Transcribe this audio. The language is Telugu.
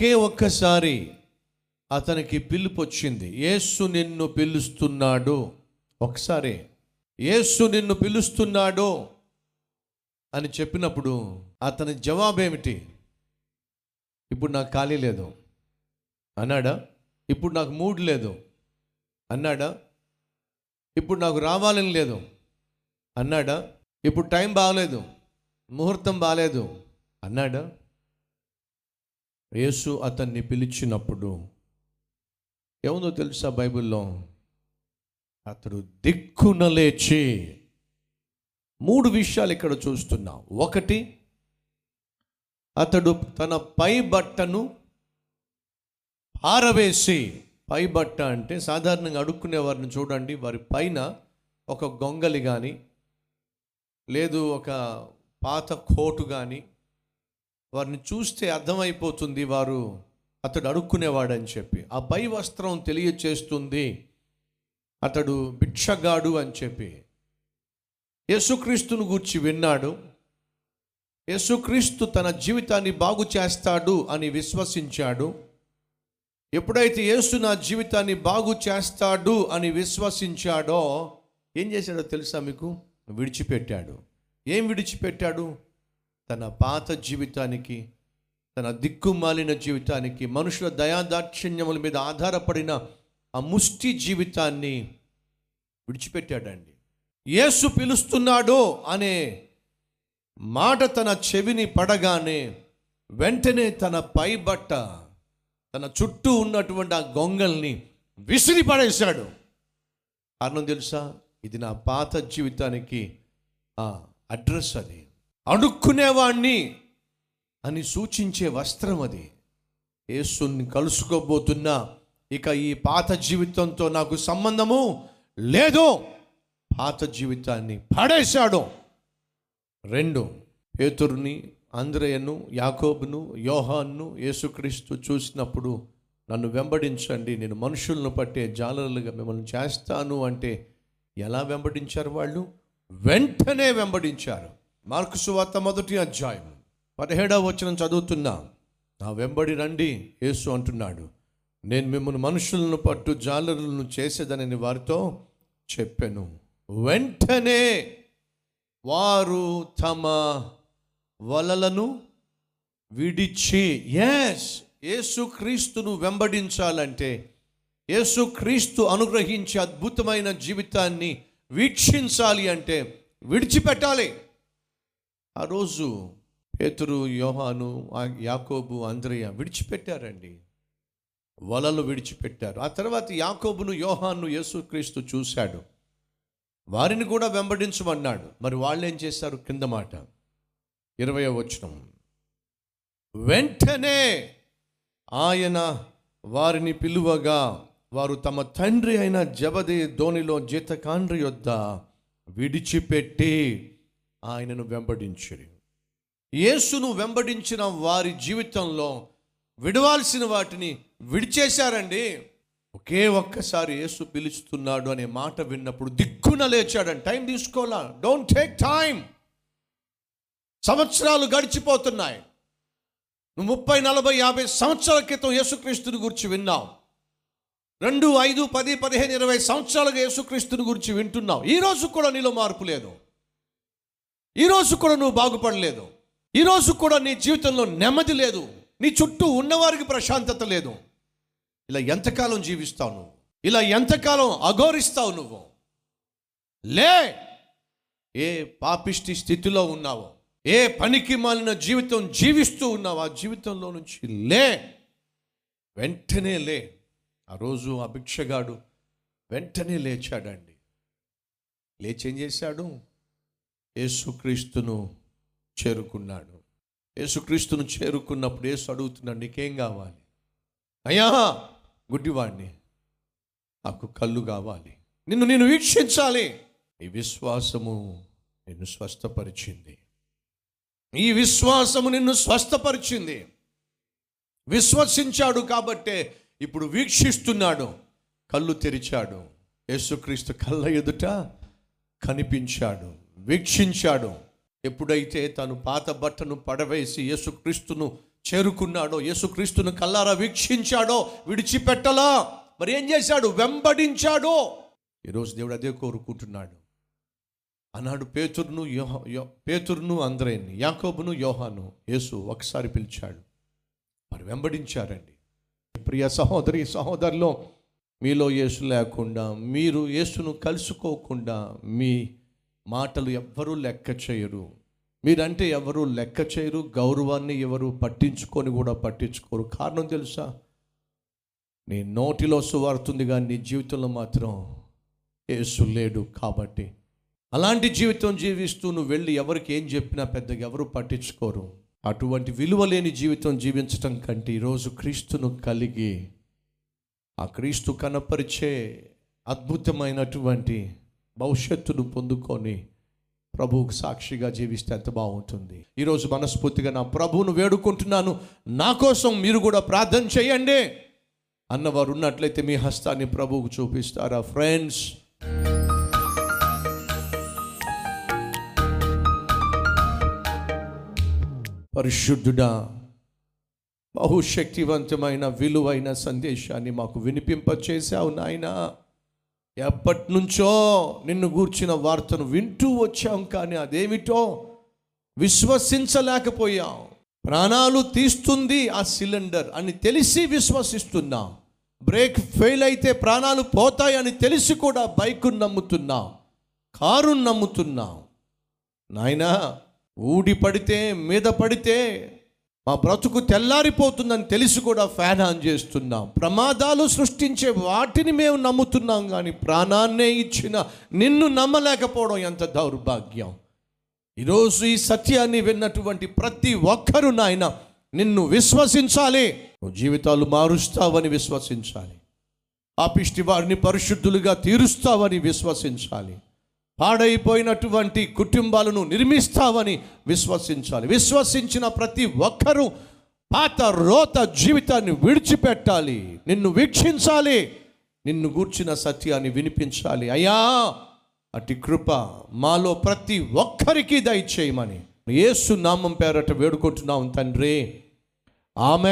ఒకే ఒక్కసారి అతనికి పిలుపు వచ్చింది యేసు నిన్ను పిలుస్తున్నాడు. ఒకసారి యేసు నిన్ను పిలుస్తున్నాడు. అని చెప్పినప్పుడు అతని జవాబేమిటి? ఇప్పుడు నాకు ఖాళీ లేదు. అన్నాడా? ఇప్పుడు నాకు మూడ్ లేదు. అన్నాడా? ఇప్పుడు నాకు రావాలని లేదు. అన్నాడా? ఇప్పుడు టైం బాగలేదు. ముహూర్తం బాగలేదు. అన్నాడా? యేసు అతన్ని పిలిచినప్పుడు ఏముందో తెలుసా బైబిల్లో? అతడు దిక్కున లేచి మూడు విషయాలు ఇక్కడ చూస్తున్నాం. ఒకటి అతడు తన పై బట్టను పారవేసి పై బట్ట అంటే సాధారణంగా అడుక్కునే వారిని చూడండి వారి పైన ఒక గొంగలి కానీ లేదు ఒక పాత కోటు కానీ వారిని చూస్తే అర్థమైపోతుంది వారు అతడు అడుక్కునేవాడని చెప్పి. ఆ పై వస్త్రం తెలియచేస్తుంది అతడు భిక్షగాడు అని చెప్పి. యేసుక్రీస్తును గూర్చి విన్నాడు. యేసుక్రీస్తు తన జీవితాన్ని బాగు చేస్తాడు అని విశ్వసించాడు. ఎప్పుడైతే యేసు నా జీవితాన్ని బాగు చేస్తాడు అని విశ్వసించాడో ఏం చేశాడో తెలుసా మీకు? విడిచిపెట్టాడు. ఏం విడిచిపెట్టాడు? తన పాత జీవితానికి తన దిక్కుమాలిన జీవితానికి మనుషుల దయాదాక్షిణ్యముల మీద ఆధారపడిన ఆ ముష్టి జీవితాన్ని విడిచిపెట్టాడండి. యేసు పిలుస్తున్నాడు అనే మాట తన చెవిని పడగానే వెంటనే తన పై బట్ట తన చుట్టూ ఉన్నటువంటి ఆ గొంగల్ని విసిరి పడేశాడు. కారణం తెలుసా? ఇది నా పాత జీవితానికి ఆ అడ్రస్ అది. అడుక్కునేవాణ్ణి అని సూచించే వస్త్రం అది. యేసుని కలుసుకోబోతున్నా ఇక ఈ పాత జీవితంతో నాకు సంబంధము లేదు. పాత జీవితాన్ని పడేశాడు. రెండు పేతురుని అంద్రయను యాకోబును యోహాన్ను యేసుక్రీస్తు చూసినప్పుడు నన్ను వెంబడించండి. నేను మనుషులను పట్టే జాలరులుగా మిమ్మల్ని చేస్తాను అంటే ఎలా వెంబడించారు వాళ్ళు? వెంటనే వెంబడించారు. మార్కు సువార్త మొదటి అధ్యాయం. పదిహేడవ వచనం చదువుతున్నా నా వెంబడి రండి యేసు అంటున్నాడు. నేను మిమ్మల్ని మనుషులను పట్టు జాలరులను చేసేదనని వారితో చెప్పాను. వెంటనే వారు తమ వలలను విడిచి ఎస్ యేసుక్రీస్తును వెంబడించాలంటే యేసుక్రీస్తు అనుగ్రహించే అద్భుతమైన జీవితాన్ని వీక్షించాలి అంటే విడిచిపెట్టాలి. ఆ రోజు పేతురు యోహాను యాకోబు అంద్రయ్య విడిచిపెట్టారండి. వలలు విడిచిపెట్టారు. ఆ తర్వాత యాకోబును యోహాను యేసుక్రీస్తు చూశాడు. వారిని కూడా వెంబడించమన్నాడు. మరి వాళ్ళు ఏం చేశారు? కింద మాట. ఇరవై వచనం. వెంటనే ఆయన వారిని పిలువగా వారు తమ తండ్రి అయిన జబది ధోనిలో జీతకాండ్రి యొద్ద విడిచిపెట్టి ఆయనను వెంబడించరు యేసును వెంబడించిన వారి జీవితంలో విడవాల్సిన వాటిని విడిచేశారండి. ఒకే ఒక్కసారి యేసు పిలుస్తున్నాడు అనే మాట విన్నప్పుడు దిక్కున లేచాడని టైం తీసుకోవాలా? Don't take time. సంవత్సరాలు గడిచిపోతున్నాయి. నువ్వు ముప్పై నలభై యాభై సంవత్సరాల క్రితం యేసుక్రీస్తుని గురించి విన్నావు. రెండు ఐదు పది పదిహేను ఇరవై సంవత్సరాలుగా యేసుక్రీస్తుని గురించి వింటున్నావు. ఈ రోజు కూడా నీలో మార్పు లేదు. ఈరోజు కూడా నువ్వు బాగుపడలేదు. ఈరోజు కూడా నీ జీవితంలో నెమ్మది లేదు. నీ చుట్టూ ఉన్నవారికి ప్రశాంతత లేదు. ఇలా ఎంతకాలం జీవిస్తావు నువ్వు? ఇలా ఎంతకాలం అఘోరిస్తావు నువ్వు? లే! ఏ పాపిష్టి స్థితిలో ఉన్నావో ఏ పనికి మాలిన జీవితం జీవిస్తూ ఉన్నావు ఆ జీవితంలో నుంచి లే! వెంటనే లే. ఆ రోజు ఆ భిక్షగాడు వెంటనే లేచాడండి. లేచేం చేశాడు? యేసుక్రీస్తును చేరుకున్నాడు. యేసుక్రీస్తును చేరుకున్నప్పుడు యేసు అడుగుతున్నాడు నీకేం కావాలి? అయ్యా గుడ్డివాడిని. నాకు కళ్ళు కావాలి. నిన్ను నేను వీక్షించాలి. ఈ విశ్వాసము నిన్ను స్వస్థపరిచింది. ఈ విశ్వాసము నిన్ను స్వస్థపరిచింది. విశ్వసించాడు కాబట్టే ఇప్పుడు వీక్షిస్తున్నాడు. కళ్ళు తెరిచాడు. యేసుక్రీస్తు కళ్ళ ఎదుట కనిపించాడు. వీక్షించాడు. ఎప్పుడైతే తను పాత బట్టను పడవేసి యేసుక్రీస్తును చేరుకున్నాడో యేసుక్రీస్తును కల్లారా వీక్షించాడో విడిచిపెట్టలా. మరి ఏం చేశాడు? వెంబడించాడో. ఈరోజు దేవుడు అదే కోరుకుంటున్నాడు. ఆనాడు పేతురును యోహ యో పేతురును అందరేని యాకోబును యోహాను యేసు ఒకసారి పిలిచాడు. మరి వెంబడించారండి. ప్రియ సహోదరి సహోదరులో మీలో యేసు లేకుండా మీరు యేసును కలుసుకోకుండా మీ మాటలు ఎవ్వరూ లెక్క చేయరు. మీరంటే ఎవరు లెక్క చేయరు గౌరవాన్ని ఎవరు పట్టించుకొని కూడా పట్టించుకోరు. కారణం తెలుసా? నీ నోటిలో సువార్తుంది కానీ నీ జీవితంలో మాత్రం ఏసు లేడు కాబట్టి. అలాంటి జీవితం జీవిస్తూ నువ్వు వెళ్ళి ఎవరికి ఏం చెప్పినా పెద్దగా ఎవరు పట్టించుకోరు. అటువంటి విలువ లేని జీవితం జీవించటం కంటే ఈరోజు క్రీస్తును కలిగి ఆ క్రీస్తు కనపరిచే అద్భుతమైనటువంటి భవిష్యత్తును పొందుకొని ప్రభువుకు సాక్షిగా జీవిస్తే ఎంత బాగుంటుంది. ఈరోజు మనస్ఫూర్తిగా నా ప్రభువును వేడుకుంటున్నాను. నా కోసం మీరు కూడా ప్రార్థన చేయండి. అన్నవారు ఉన్నట్లయితే మీ హస్తాన్ని ప్రభువుకు చూపిస్తారా ఫ్రెండ్స్? పరిశుద్ధుడా బహుశక్తివంతమైన విలువైన సందేశాన్ని మాకు వినిపింపచేశావు నాయన. ఎప్పటి నుంచో నిన్ను గూర్చిన వార్తను వింటూ వచ్చాం కానీ అదేమిటో విశ్వసించలేకపోయాం. ప్రాణాలు తీస్తుంది ఆ సిలిండర్ అని తెలిసి విశ్వసిస్తున్నాం. బ్రేక్ ఫెయిల్ అయితే ప్రాణాలు పోతాయని తెలిసి కూడా బైకును నమ్ముతున్నాం. కారును నమ్ముతున్నాం. నాయనా ఊడి పడితే మీద పడితే మా బ్రతుకు తెల్లారిపోతుందని తెలిసి కూడా ఫ్యాన్ ఆన్ చేస్తున్నాం. ప్రమాదాలు సృష్టించే వాటిని మేము నమ్ముతున్నాం కానీ ప్రాణాన్నే ఇచ్చిన నిన్ను నమ్మలేకపోవడం ఎంత దౌర్భాగ్యం. ఈరోజు ఈ సత్యాన్ని విన్నటువంటి ప్రతి ఒక్కరూ నాయన నిన్ను విశ్వసించాలి. నువ్వు జీవితాలు మారుస్తావని విశ్వసించాలి. పాపిష్టి వారిని పరిశుద్ధులుగా తీరుస్తావని విశ్వసించాలి. పాడైపోయినటువంటి కుటుంబాలను నిర్మిస్తావని విశ్వసించాలి. విశ్వసించిన ప్రతి ఒక్కరూ పాత రోత జీవితాన్ని విడిచిపెట్టాలి. నిన్ను వీక్షించాలి. నిన్ను గూర్చిన సత్యాన్ని వినిపించాలి. అయ్యా అటు కృప మాలో ప్రతి ఒక్కరికి దయచేయమని. ఏసు నామం పేరట వేడుకుంటున్నాం తండ్రి. ఆమె